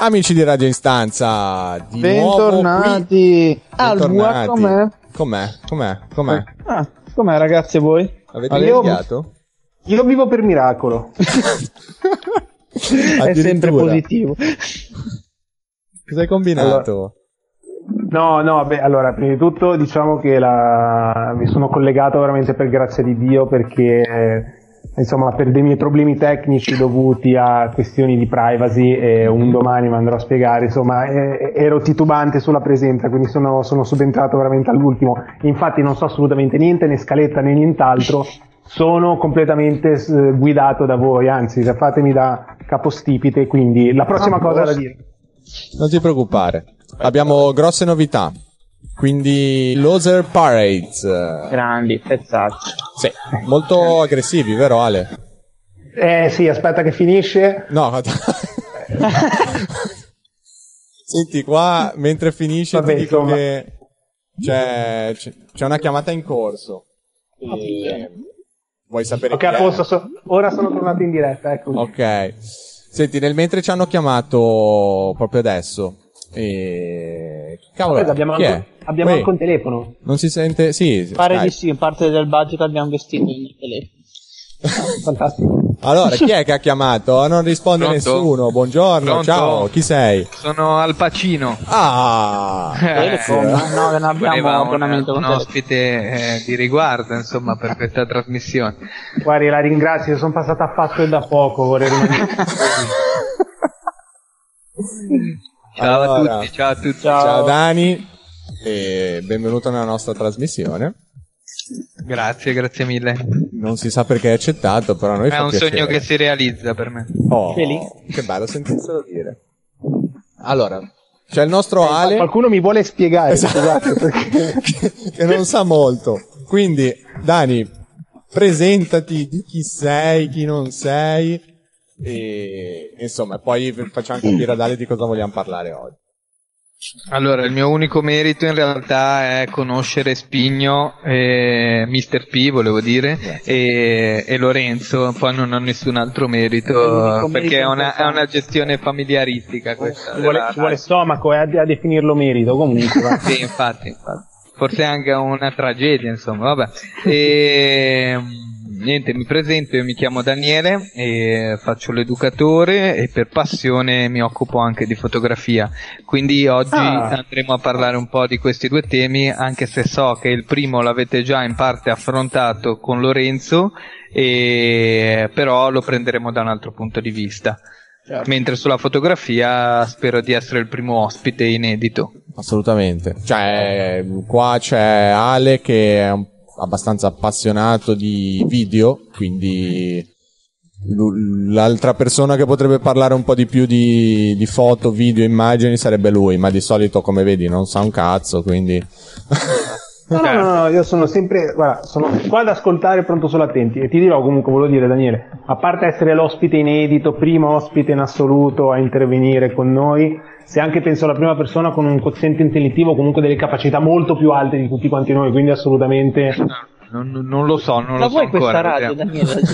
Amici di Radio Instanza, di Bentornati al Bentornati. com'è? Com'è? Com'è? Com'è? Ah, com'è ragazzi voi? Avete Allora, io-? Io vivo per miracolo. È sempre positivo. Cosa hai combinato? No, no, beh, allora, prima di tutto diciamo che la... mi sono collegato veramente per grazia di Dio perché, eh, insomma, per dei miei problemi tecnici dovuti a questioni di privacy e un domani mi andrò a spiegare, insomma, eh, ero titubante sulla presenza, quindi sono, sono subentrato veramente all'ultimo. Infatti non so assolutamente niente, né scaletta né nient'altro, sono completamente eh, guidato da voi, anzi, fatemi da capostipite, quindi la prossima Ah, cosa da dire. Non ti preoccupare. Abbiamo grosse novità. Quindi, Loser Parades. eh, Grandi, pezzati. Sì, molto aggressivi, vero Ale? Eh sì, aspetta che finisce. No, Senti, qua mentre finisce Vabbè, ti dico insomma. che c'è, c'è- una chiamata in corso. E... Vuoi sapere Ok, chi a posto, so- ora sono tornato in diretta, ecco. Ok. Senti, nel mentre ci hanno chiamato proprio adesso. E... Cavolo, Aspetta, abbiamo, chi anche, è? abbiamo anche un telefono. Non si sente? Sì, Pare Skype. di sì, parte del budget abbiamo investito nel telefono. Fantastico. Allora, chi è che ha chiamato? Non risponde Pronto? nessuno. Buongiorno, Pronto? ciao, chi sei? Sono Al Pacino. Ah! Telecom? No, non abbiamo un, abbonamento un con Telecom. ospite eh, di riguardo, insomma, per questa trasmissione. Guardi, la ringrazio, sono passata a fatto e da poco. Vorrei rimanere. Ciao Allora. a tutti, ciao a tutti. Ciao Dani e benvenuto nella nostra trasmissione. Grazie, grazie mille. Non si sa perché hai accettato, però a noi È un piacere. sogno che si realizza per me. Oh, che bello sentirselo dire. Allora, c'è il nostro Ale Qualcuno mi vuole spiegare, Esatto. scusate, perché... che non sa molto. Quindi, Dani, presentati di chi sei, chi non sei e insomma, poi facciamo capire ad Ale di cosa vogliamo parlare oggi. Allora, il mio unico merito in realtà è conoscere Spigno, eh, Mr. P, volevo dire, e, e Lorenzo, poi non ho nessun altro merito, perché è una, è una gestione familiaristica questa. ci, vuole, ci vuole stomaco eh, a, a definirlo merito, comunque. va. Sì, infatti, infatti. Forse anche una tragedia, insomma, vabbè. E, niente, mi presento, io mi chiamo Daniele, e faccio l'educatore e per passione mi occupo anche di fotografia. Quindi oggi Ah. andremo a parlare un po' di questi due temi, anche se so che il primo l'avete già in parte affrontato con Lorenzo, e, però lo prenderemo da un altro punto di vista. Mentre sulla fotografia spero di essere il primo ospite inedito. Assolutamente. Cioè, qua c'è Ale che è un- abbastanza appassionato di video, quindi l'altra persona che potrebbe parlare un po' di più di, di foto, video, immagini sarebbe lui, ma di solito, come vedi, non sa un cazzo, quindi... No, no, no, no, io sono sempre, guarda, sono qua ad ascoltare pronto solo attenti e ti dirò comunque, volevo dire Daniele, a parte essere l'ospite inedito, primo ospite in assoluto a intervenire con noi, sei anche penso la prima persona con un quoziente intellettivo comunque delle capacità molto più alte di tutti quanti noi, quindi assolutamente... Non, non lo so, non La lo so vuoi questa ancora. radio, vediamo. Daniele?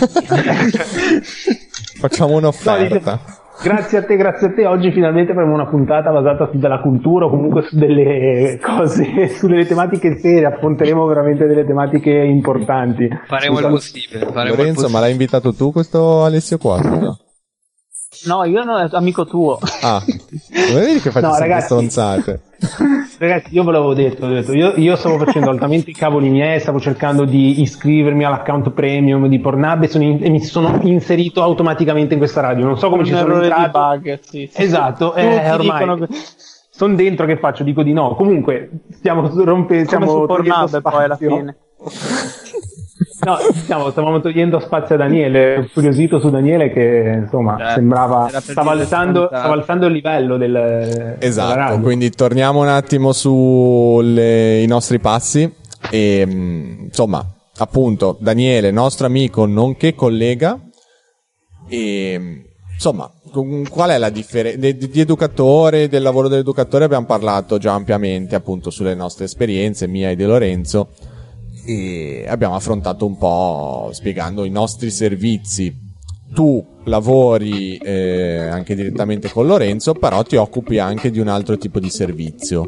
Facciamo No, un'offerta. dice- grazie a te, grazie a te, oggi finalmente avremo una puntata basata su della cultura o comunque su delle cose, su delle tematiche serie, affronteremo veramente delle tematiche importanti. Faremo il possibile. Faremo il Lorenzo, ma possibile. l'hai invitato tu questo Alessio qua? scusa? No, io non amico tuo. Ah, non vedi che faccio No, sempre ragazzi. stronzate? Ragazzi, io ve l'avevo detto, detto, io, io stavo facendo altamente i cavoli miei, stavo cercando di iscrivermi all'account premium di Pornhub e, sono in- e mi sono inserito automaticamente in questa radio. Non so come Un ci sono entrato. bug, sì, sì. Esatto, Tutti eh, ormai. dicono Sono dentro che faccio, dico di no. Comunque, stiamo rompendo, stiamo su togliendo Pornhub poi alla spazio. fine. No, stiamo, stavamo togliendo spazio a Daniele, curiosito su Daniele che insomma Eh, sembrava stava alzando, stava alzando il livello del Esatto, quindi torniamo un attimo sui nostri passi e insomma, appunto, Daniele, nostro amico nonché collega e insomma, qual è la differenza di, di educatore, del lavoro dell'educatore? Abbiamo parlato già ampiamente appunto sulle nostre esperienze, mia e di Lorenzo e abbiamo affrontato un po' spiegando i nostri servizi tu lavori eh, anche direttamente con Lorenzo, però ti occupi anche di un altro tipo di servizio.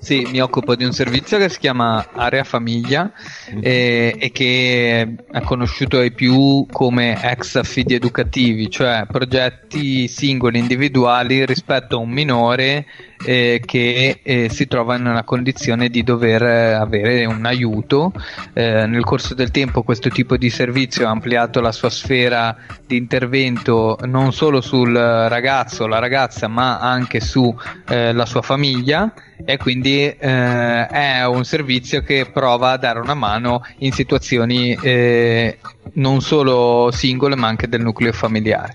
Sì, mi occupo di un servizio che si chiama Area Famiglia eh, e che è conosciuto ai più come ex affidi educativi, cioè progetti singoli, individuali rispetto a un minore eh, che eh, si trova in una condizione di dover eh, avere un aiuto. Eh, nel corso del tempo questo tipo di servizio ha ampliato la sua sfera di intervento non solo sul ragazzo o la ragazza, ma anche sulla eh, sua famiglia e quindi eh, è un servizio che prova a dare una mano in situazioni non solo singole ma anche del nucleo familiare.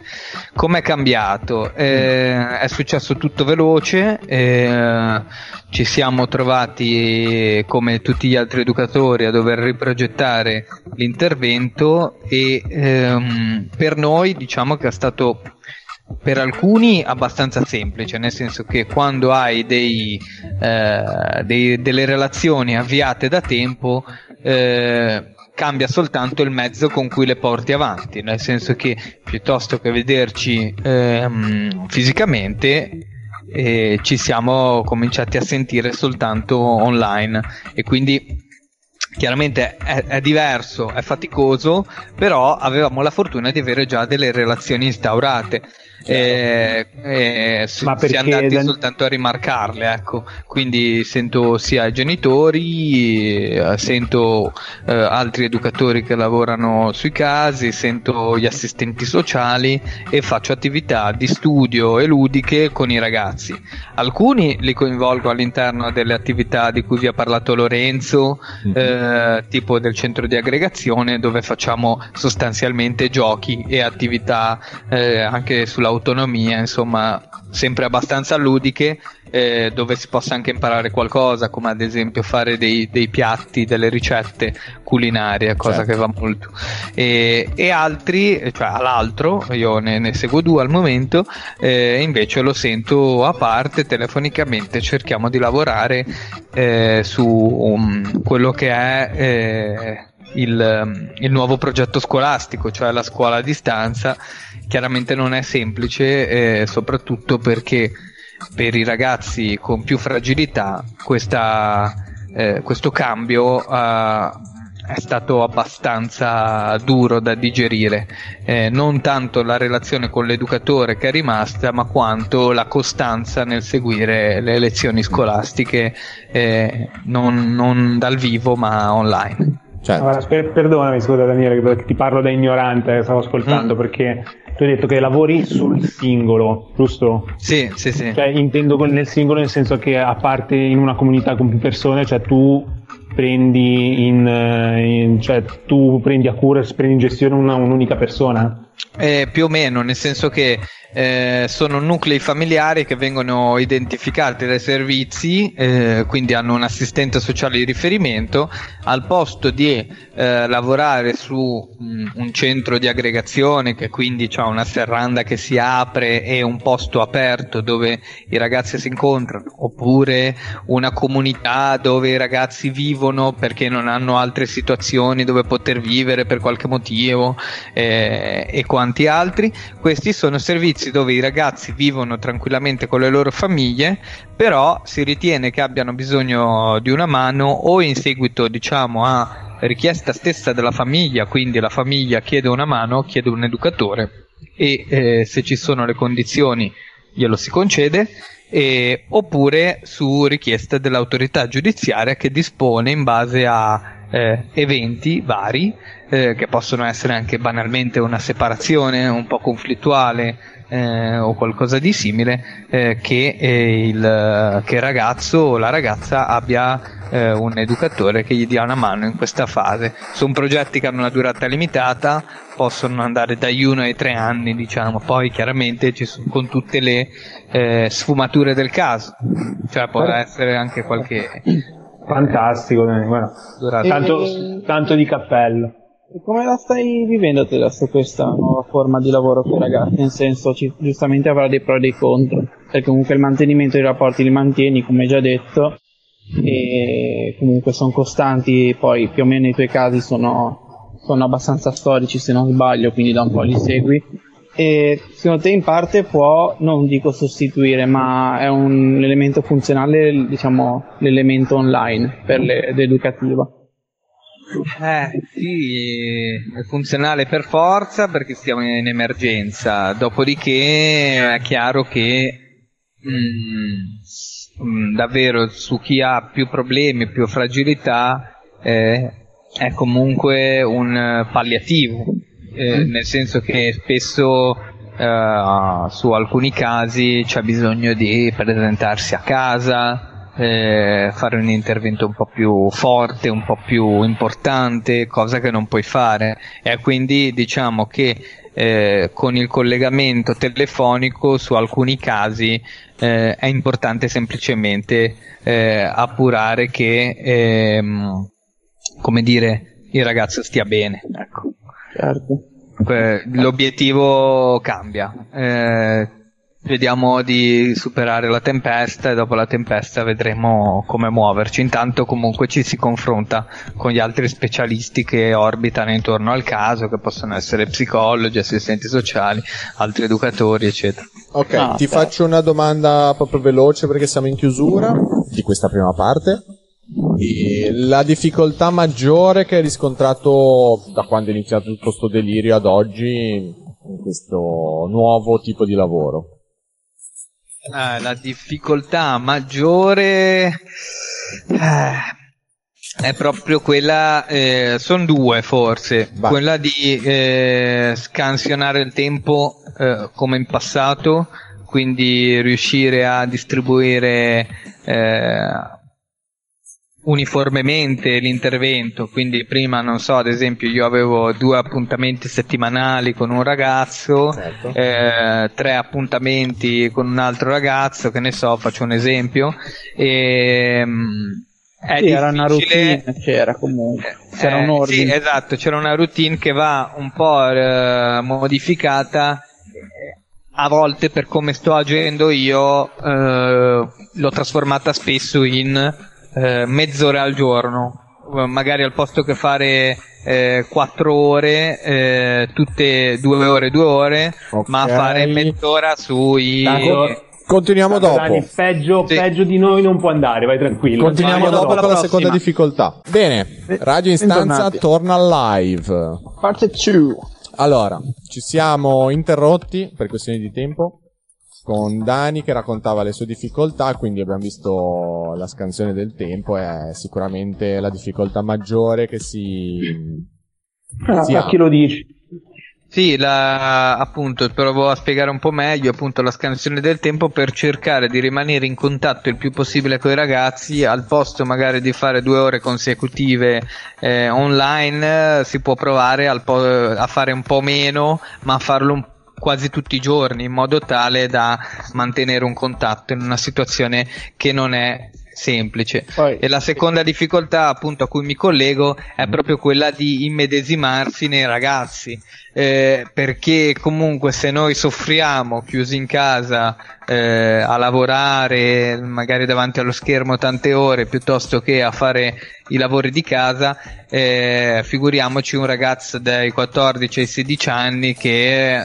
Come è cambiato? Eh, è successo tutto veloce, eh, ci siamo trovati come tutti gli altri educatori a dover riprogettare l'intervento e ehm, per noi diciamo che è stato per alcuni abbastanza semplice, nel senso che quando hai dei, eh, dei, delle relazioni avviate da tempo, eh, cambia soltanto il mezzo con cui le porti avanti, nel senso che piuttosto che vederci ehm, fisicamente, eh, ci siamo cominciati a sentire soltanto online. E quindi chiaramente è, è, diverso, è faticoso, però avevamo la fortuna di avere già delle relazioni instaurate e, e Ma si è andati Dan... soltanto a rimarcarle ecco. quindi sento sia i genitori eh, sento eh, altri educatori che lavorano sui casi sento gli assistenti sociali e faccio attività di studio e ludiche con i ragazzi alcuni li coinvolgo all'interno delle attività di cui vi ha parlato Lorenzo mm-hmm. eh, tipo del centro di aggregazione dove facciamo sostanzialmente giochi e attività eh, anche sulla autonomia, insomma, sempre abbastanza ludiche, eh, dove si possa anche imparare qualcosa, come ad esempio fare dei, dei piatti, delle ricette culinarie, cosa certo. che va molto. E, e, altri, cioè all'altro, io ne, ne seguo due al momento, eh, invece lo sento a parte telefonicamente, cerchiamo di lavorare eh, su um, quello che è eh, il, il, nuovo progetto scolastico, cioè la scuola a distanza, chiaramente non è semplice, eh, soprattutto perché per i ragazzi con più fragilità questa, eh, questo cambio eh, è stato abbastanza duro da digerire, eh, non tanto la relazione con l'educatore che è rimasta, ma quanto la costanza nel seguire le lezioni scolastiche eh, non, non dal vivo ma online. Certo. Allora, per, perdonami, scusa Daniele, perché ti parlo da ignorante, stavo ascoltando, mm. perché tu hai detto che lavori sul singolo, giusto? Sì, sì, sì. Cioè, intendo nel singolo nel senso che a parte in una comunità con più persone, cioè tu prendi in, eh, in cioè tu prendi a cura, prendi in gestione una, un'unica persona? Eh, più o meno, nel senso che eh, sono nuclei familiari che vengono identificati dai servizi, eh, quindi hanno un assistente sociale di riferimento, al posto di eh, lavorare su mh, mm, un centro di aggregazione che quindi ha una serranda che si apre e un posto aperto dove i ragazzi si incontrano, oppure una comunità dove i ragazzi vivono perché non hanno altre situazioni dove poter vivere per qualche motivo eh, e quanti altri, questi sono servizi dove i ragazzi vivono tranquillamente con le loro famiglie, però si ritiene che abbiano bisogno di una mano o in seguito diciamo a richiesta stessa della famiglia, quindi la famiglia chiede una mano, chiede un educatore e eh, se ci sono le condizioni glielo si concede e, oppure su richiesta dell'autorità giudiziaria che dispone in base a eh, eventi vari eh, che possono essere anche banalmente una separazione un po' conflittuale eh, o qualcosa di simile eh, che, eh, il, che, il, ragazzo o la ragazza abbia eh, un educatore che gli dia una mano in questa fase. Sono progetti che hanno una durata limitata, possono andare dagli 1 ai 3 anni, diciamo, poi chiaramente ci sono con tutte le eh, sfumature del caso, cioè può essere anche qualche... Fantastico, bueno, tanto, tanto di cappello. E come la stai vivendo adesso questa nuova forma di lavoro con i ragazzi? Nel senso, ci, giustamente avrà dei pro e dei contro, perché comunque il mantenimento dei rapporti li mantieni, come già detto, e comunque sono costanti, poi più o meno i tuoi casi sono, sono abbastanza storici se non sbaglio, quindi da un po' li segui. E secondo te in parte può, non dico sostituire, ma è un elemento funzionale, diciamo, l'elemento online per le- l'educativa? Eh, sì, è funzionale per forza perché stiamo in emergenza. Dopodiché è chiaro che mm, mm, davvero su chi ha più problemi, più fragilità, eh, è comunque un eh, palliativo, eh, nel senso che spesso eh, su alcuni casi c'è bisogno di presentarsi a casa, eh, fare un intervento un po' più forte, un po' più importante, cosa che non puoi fare. E quindi diciamo che eh, con il collegamento telefonico su alcuni casi eh, è importante semplicemente eh, appurare che ehm, come dire il ragazzo stia bene. Ecco. Certo. L'obiettivo cambia. Eh, vediamo di superare la tempesta e dopo la tempesta vedremo come muoverci. Intanto comunque ci si confronta con gli altri specialisti che orbitano intorno al caso, che possono essere psicologi, assistenti sociali, altri educatori, eccetera. Ok, Ah, ti certo. faccio una domanda proprio veloce perché siamo in chiusura di questa prima parte. La difficoltà maggiore che hai riscontrato da quando è iniziato tutto sto delirio ad oggi in questo nuovo tipo di lavoro? Eh, la difficoltà maggiore eh, è proprio quella, eh, sono due forse, Vai. quella di eh, scansionare il tempo eh, come in passato, quindi riuscire a distribuire eh, uniformemente l'intervento, quindi prima non so, ad esempio io avevo due appuntamenti settimanali con un ragazzo, Certo. eh, tre appuntamenti con un altro ragazzo, che ne so, faccio un esempio, e mm, è Sì, era una difficile- routine, c'era comunque. C'era eh, un ordine. Sì, esatto, c'era una routine che va un po' eh, modificata. eh, A volte per come sto agendo io eh, l'ho trasformata spesso in eh, mezz'ora al giorno. Eh, Magari al posto che fare eh, quattro ore, eh, tutte due ore, due ore, ma Ok. fare mezz'ora sui... Tanto- Continuiamo dopo. Dani, peggio, Sì. peggio di noi non può andare, vai tranquillo. Continuiamo Vai, dopo dopo con la seconda difficoltà. Bene, Radio Instanza torna live. Parte 2. Allora, ci siamo interrotti per questioni di tempo con Dani che raccontava le sue difficoltà, quindi abbiamo visto la scansione del tempo, è sicuramente la difficoltà maggiore che si... si a chi lo dici? Sì, la, appunto, provo a spiegare un po' meglio appunto la scansione del tempo per cercare di rimanere in contatto il più possibile con i ragazzi, al posto magari di fare due ore consecutive eh, online, si può provare al po- a fare un po' meno, ma a farlo un- quasi tutti i giorni, in modo tale da mantenere un contatto in una situazione che non è semplice. Poi- E la seconda difficoltà appunto a cui mi collego è proprio quella di immedesimarsi nei ragazzi, eh, perché comunque se noi soffriamo chiusi in casa eh, a lavorare magari davanti allo schermo tante ore piuttosto che a fare i lavori di casa, eh, figuriamoci un ragazzo dai 14 ai 16 anni che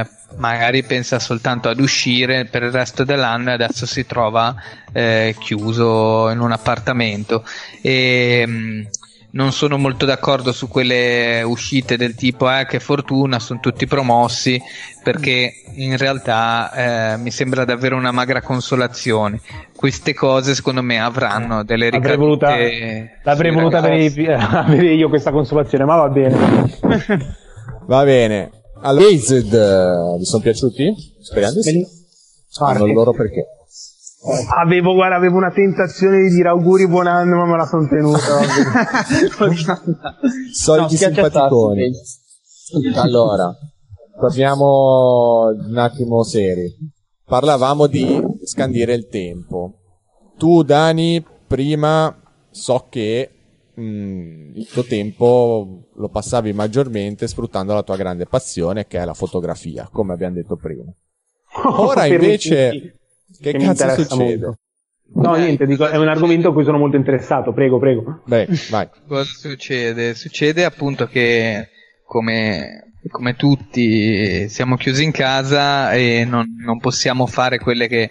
eh, magari pensa soltanto ad uscire per il resto dell'anno e adesso si trova eh, chiuso in un appartamento e mh, non sono molto d'accordo su quelle uscite del tipo eh, che fortuna sono tutti promossi perché in realtà eh, mi sembra davvero una magra consolazione queste cose secondo me avranno delle Avrei ricadute voluta, l'avrei voluta avere, avere io questa consolazione, ma va bene. Va bene. Allora, Hazed, eh, vi sono piaciuti? Speriamo di sì. Sanno il loro perché. Avevo, guarda, avevo una tentazione di dire auguri buon anno, ma me la sono tenuta. Soliti simpaticoni. Allora, torniamo un attimo seri. Parlavamo di scandire il tempo. Tu, Dani, prima so che mh, il tuo tempo lo passavi maggiormente sfruttando la tua grande passione che è la fotografia, come abbiamo detto prima. Ora invece, che che cazzo succede? molto. No, niente, dico, è un argomento a cui sono molto interessato, prego, prego. Beh, vai. Cosa succede? Succede appunto che come, come tutti siamo chiusi in casa e non, non possiamo fare quelle che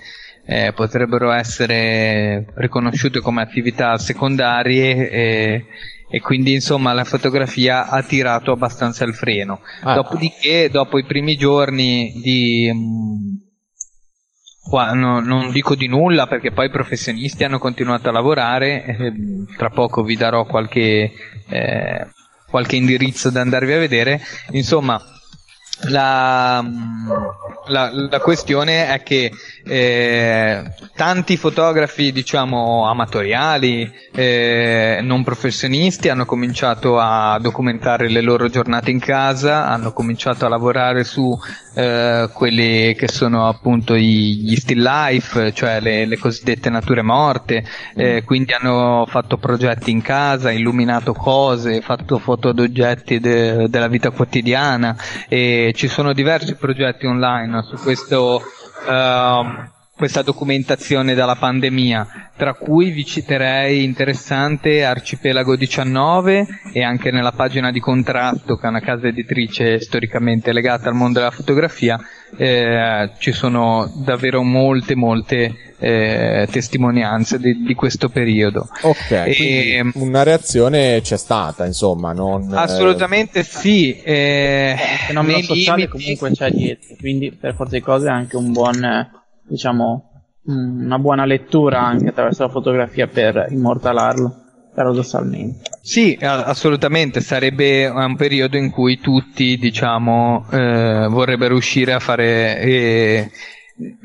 eh, potrebbero essere riconosciute come attività secondarie e, e quindi insomma la fotografia ha tirato abbastanza il freno. Ah. Dopodiché, dopo i primi giorni di... mh, qua no- non dico di nulla perché poi i professionisti hanno continuato a lavorare, eh, tra poco vi darò qualche, eh, qualche indirizzo da andarvi a vedere. Insomma, la, la, la questione è che eh, tanti fotografi, diciamo, amatoriali, eh, non professionisti, hanno cominciato a documentare le loro giornate in casa, hanno cominciato a lavorare su eh, quelli che sono appunto gli still life, cioè le, le cosiddette nature morte, eh, quindi hanno fatto progetti in casa, illuminato cose, fatto foto ad oggetti de- della vita quotidiana e ci sono diversi progetti online su questo ehm, questa documentazione dalla pandemia, tra cui vi citerei interessante Arcipelago 19 e anche nella pagina di Contrasto, che è una casa editrice storicamente legata al mondo della fotografia, eh, ci sono davvero molte, molte eh, testimonianze di, di questo periodo. Ok, E- una reazione c'è stata, insomma, non... eh, Assolutamente sì. eh, Il fenomeno sociale limiti- comunque c'è dietro, quindi per forza di cose è anche un buon, eh, diciamo, mm, una buona lettura anche attraverso la fotografia per immortalarlo, paradossalmente. Sì, assolutamente, sarebbe un periodo in cui tutti, diciamo, eh, vorrebbero uscire a fare... eh,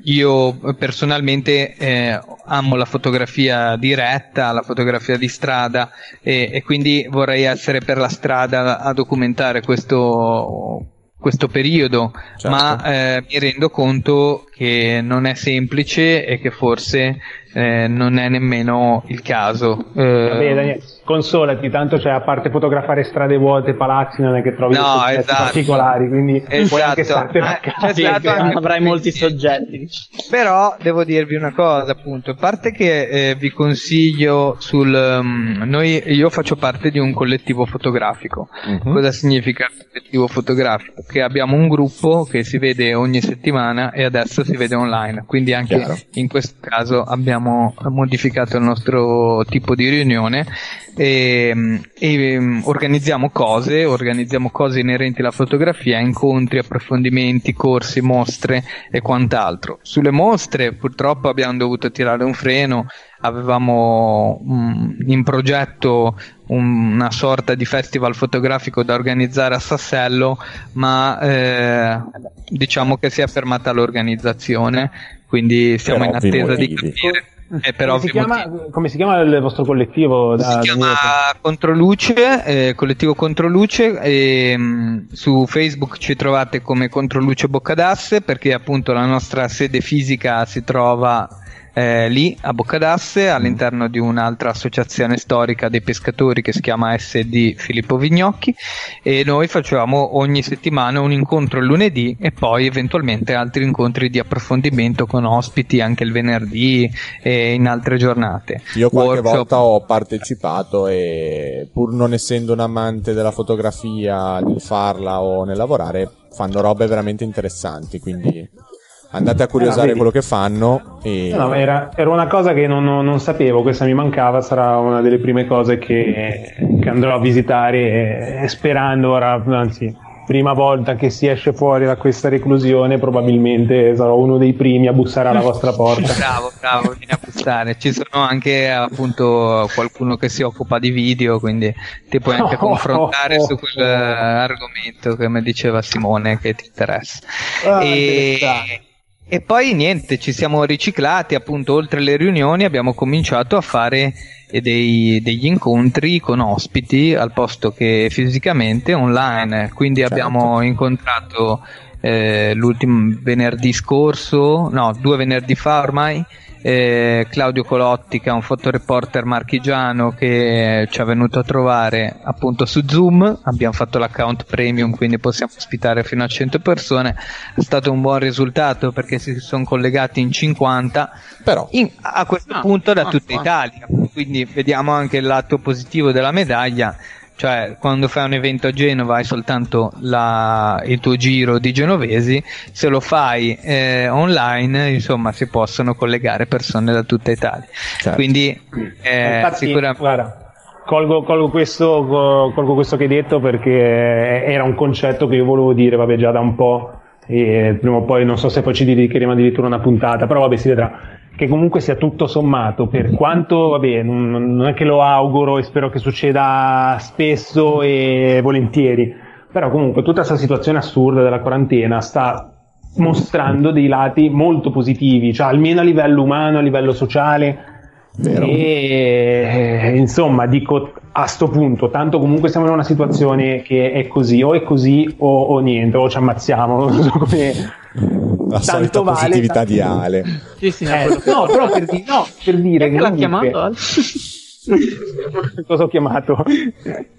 io personalmente eh, amo la fotografia diretta, la fotografia di strada e, e quindi vorrei essere per la strada a documentare questo, questo periodo, Certo. ma eh, mi rendo conto che non è semplice e che forse eh, non è nemmeno il caso. Eh, Vabbè, Daniele, consolati, tanto c'è a parte fotografare strade vuote, palazzi, non è che trovi No, esatto. particolari, quindi puoi anche Esatto. startene a Eh, stato Sì, anche- Avrai molti soggetti. Però devo dirvi una cosa, appunto, a parte che eh, vi consiglio sul um, noi io faccio parte di un collettivo fotografico. Mhm. Cosa significa il collettivo fotografico? Che abbiamo un gruppo che si vede ogni settimana e adesso si vede online. Quindi anche Chiaro. in questo caso abbiamo modificato il nostro tipo di riunione e, e, um, organizziamo cose, organizziamo cose inerenti alla fotografia, incontri, approfondimenti, corsi, mostre e quant'altro. Sulle mostre purtroppo abbiamo dovuto tirare un freno, avevamo mm, in progetto una sorta di festival fotografico da organizzare a Sassello, ma eh, diciamo che si è fermata l'organizzazione, quindi siamo in attesa di motivi. capire. eh, come, si chiama, come si chiama il vostro collettivo? Si da- chiama Daniele? Controluce, eh, collettivo Controluce, e, mh, su Facebook ci trovate come Controluce Boccadasse perché appunto la nostra sede fisica si trova eh, lì a Boccadasse all'interno di un'altra associazione storica dei pescatori che si chiama SD Filippo Vignocchi e noi facciamo ogni settimana un incontro il lunedì e poi eventualmente altri incontri di approfondimento con ospiti anche il venerdì e in altre giornate. Io qualche Workshop. volta ho partecipato e pur non essendo un amante della fotografia nel farla o nel lavorare, fanno robe veramente interessanti, quindi andate a curiosare Ah, quello che fanno e No, no, era, era una cosa che non, non- non sapevo, questa mi mancava, sarà una delle prime cose che, che andrò a visitare e, e sperando ora, anzi, prima volta che si esce fuori da questa reclusione, probabilmente sarò uno dei primi a bussare alla vostra porta. Bravo, bravo, vieni a bussare. Ci sono anche appunto qualcuno che si occupa di video, quindi ti puoi anche Oh, confrontare oh, su quell'argomento che mi diceva Simone che ti interessa. Ah, e, interessante. E poi niente, ci siamo riciclati, appunto, oltre le riunioni abbiamo cominciato a fare dei- degli incontri con ospiti al posto che fisicamente online. Quindi Certo. abbiamo incontrato eh, l'ultimo venerdì scorso, no, due venerdì fa ormai, eh, Claudio Colotti che è un fotoreporter marchigiano che ci è venuto a trovare appunto su Zoom, abbiamo fatto l'account premium quindi possiamo ospitare fino a 100 persone, è stato un buon risultato perché si sono collegati in 50 Però, in- a questo Ah, punto da ah, tutta ah. Italia, quindi vediamo anche il lato positivo della medaglia. Cioè, quando fai un evento a Genova hai soltanto la- il tuo giro di genovesi, se lo fai eh, online, insomma, si possono collegare persone da tutta Italia. Certo. Quindi, eh, Infatti, sicuramente. guarda, colgo, colgo questo, co- colgo questo che hai detto perché era un concetto che io volevo dire, vabbè, già da un po', e prima o poi non so se poi ci dedicheremo addirittura una puntata, però vabbè, si vedrà. Che comunque sia tutto sommato, per quanto, vabbè, non, non è che lo auguro e spero che succeda spesso e volentieri, però comunque tutta questa situazione assurda della quarantena sta mostrando dei lati molto positivi, cioè almeno a livello umano, a livello sociale, Vero. e eh, insomma, dico a sto punto, tanto comunque siamo in una situazione che è così, o è così o, o niente, o ci ammazziamo, non so come. La tanto solita vale, positività tanto- di Ale. Sì, sì, no, Eh, no, però per, di- no, per dire che l'ha comunque- chiamato? Cosa ho chiamato?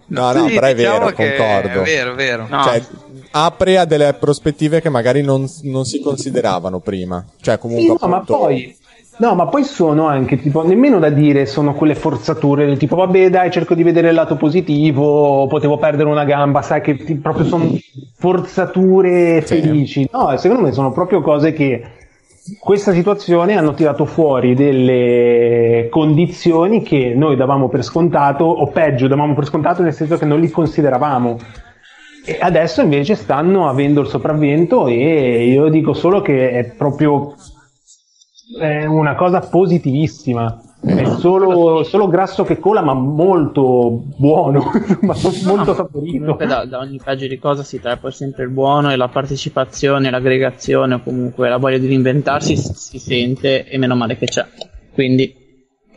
No, no, Sì, però è diciamo vero, concordo. È vero, è vero. No. Cioè, apre a delle prospettive che magari non, non si consideravano prima. Cioè, comunque, Sì, no, ma appunto, poi. No, ma poi sono anche tipo, nemmeno da dire sono quelle forzature del tipo, vabbè, dai, cerco di vedere il lato positivo, potevo perdere una gamba, sai che ti- proprio sono forzature Sì. felici. No, secondo me sono proprio cose che questa situazione hanno tirato fuori delle condizioni che noi davamo per scontato, o peggio, davamo per scontato nel senso che non li consideravamo. E adesso invece stanno avendo il sopravvento e io dico solo che è proprio è una cosa positivissima. È solo, solo grasso che cola, ma molto buono, ma molto saporito. Comunque da, da ogni peggio di cosa si trae poi sempre il buono e la partecipazione, l'aggregazione o comunque la voglia di reinventarsi si, si sente e meno male che c'è. Quindi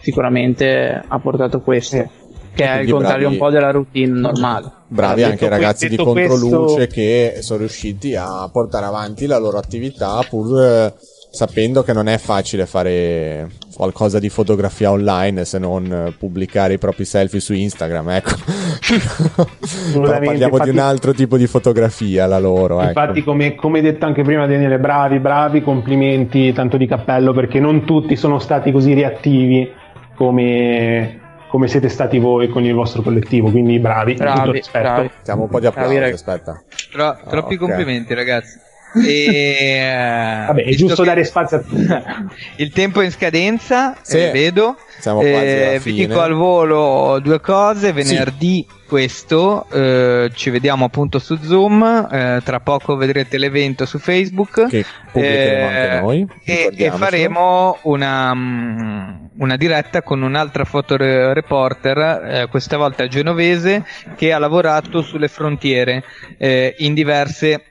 sicuramente ha portato questo, Sì. che è il contrario bravi- un po' della routine normale. bravi anche i ragazzi di Controluce questo- che sono riusciti a portare avanti la loro attività pur eh, sapendo che non è facile fare qualcosa di fotografia online se non pubblicare i propri selfie su Instagram, ecco. Però parliamo di infatti- un altro tipo di fotografia, la loro, ecco. Infatti, come, come detto anche prima, Daniele, bravi, bravi, complimenti, tanto di cappello, perché non tutti sono stati così reattivi come, come siete stati voi con il vostro collettivo. Quindi bravi, tutto Bravi, rispetto. bravi. Siamo un po' di applausi, Bravi, aspetta. Tro- troppi ok. complimenti, ragazzi. E, Vabbè, è giusto dare spazio a Il tempo è in scadenza, Sì. eh, vedo. Siamo quasi alla Eh, vi dico al volo due cose. Venerdì questo eh, ci vediamo appunto su Zoom. eh, tra poco vedrete l'evento su Facebook. Che pubblicheremo Eh, anche noi. E, e faremo una, mm, una diretta con un'altra fotoreporter, eh, questa volta genovese, che ha lavorato sulle frontiere eh, in diverse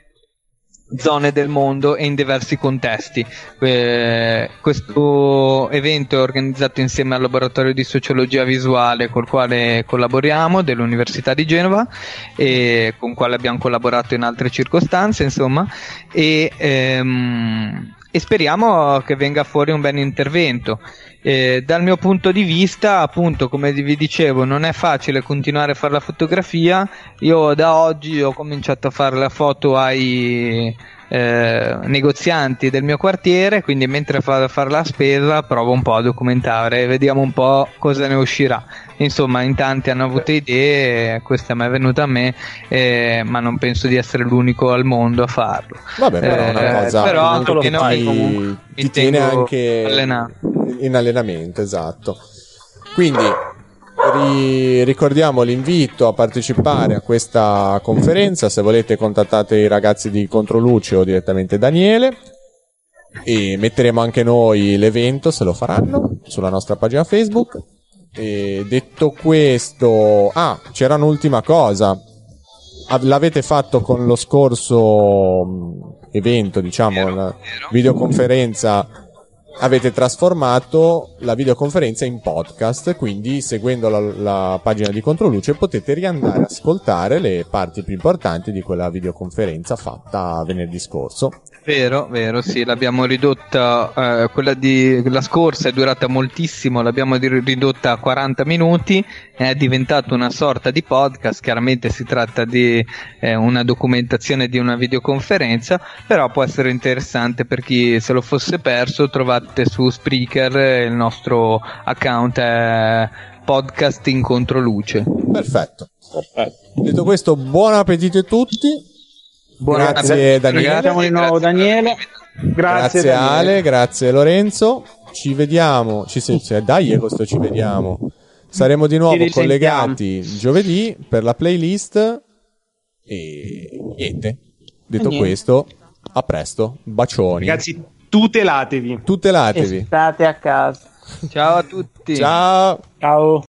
zone del mondo e in diversi contesti. Eh, questo evento è organizzato insieme al laboratorio di sociologia visuale col quale collaboriamo dell'Università di Genova e con quale abbiamo collaborato in altre circostanze, insomma, e, ehm, e speriamo che venga fuori un bel intervento. Eh, dal mio punto di vista, appunto, come vi dicevo, non è facile continuare a fare la fotografia. Io da oggi ho cominciato a fare la foto ai eh, negozianti del mio quartiere, quindi mentre vado a fare la spesa provo un po' a documentare, vediamo un po' cosa ne uscirà. Insomma, in tanti hanno avuto idee, questa mi è venuta a me, eh, ma non penso di essere l'unico al mondo a farlo. Vabbè, però è una Eh, cosa però comunque anche che noi ti, comunque ti mi tiene anche allenato. In allenamento, esatto. Quindi ri- ricordiamo l'invito a partecipare a questa conferenza, se volete contattate i ragazzi di Controluce o direttamente Daniele e metteremo anche noi l'evento se lo faranno sulla nostra pagina Facebook. E detto questo, ah, c'era un'ultima cosa. Av- L'avete fatto con lo scorso mh, evento, diciamo, Vero, la vero. videoconferenza avete trasformato la videoconferenza in podcast, quindi seguendo la, la pagina di Controluce potete riandare a ascoltare le parti più importanti di quella videoconferenza fatta venerdì scorso. Vero, vero, sì, l'abbiamo ridotta, eh, quella di la scorsa è durata moltissimo, l'abbiamo ridotta a 40 minuti, è diventata una sorta di podcast, chiaramente si tratta di eh, una documentazione di una videoconferenza, però può essere interessante per chi se lo fosse perso, trovate su Spreaker il nostro account è podcast in controluce. Perfetto. Perfetto. Detto questo, buon appetito a tutti. Buon grazie appetito, Daniele. Ringraziamo di nuovo Grazie. Daniele. Grazie, Grazie Daniele. Ale, grazie Lorenzo. Ci vediamo. Ci se- cioè, dai, questo ci vediamo. Saremo di nuovo collegati giovedì per la playlist. E niente. Detto niente. questo, a presto. Bacioni. Ragazzi, tutelatevi. Tutelatevi. E state a casa. Ciao a tutti. Ciao. Ciao.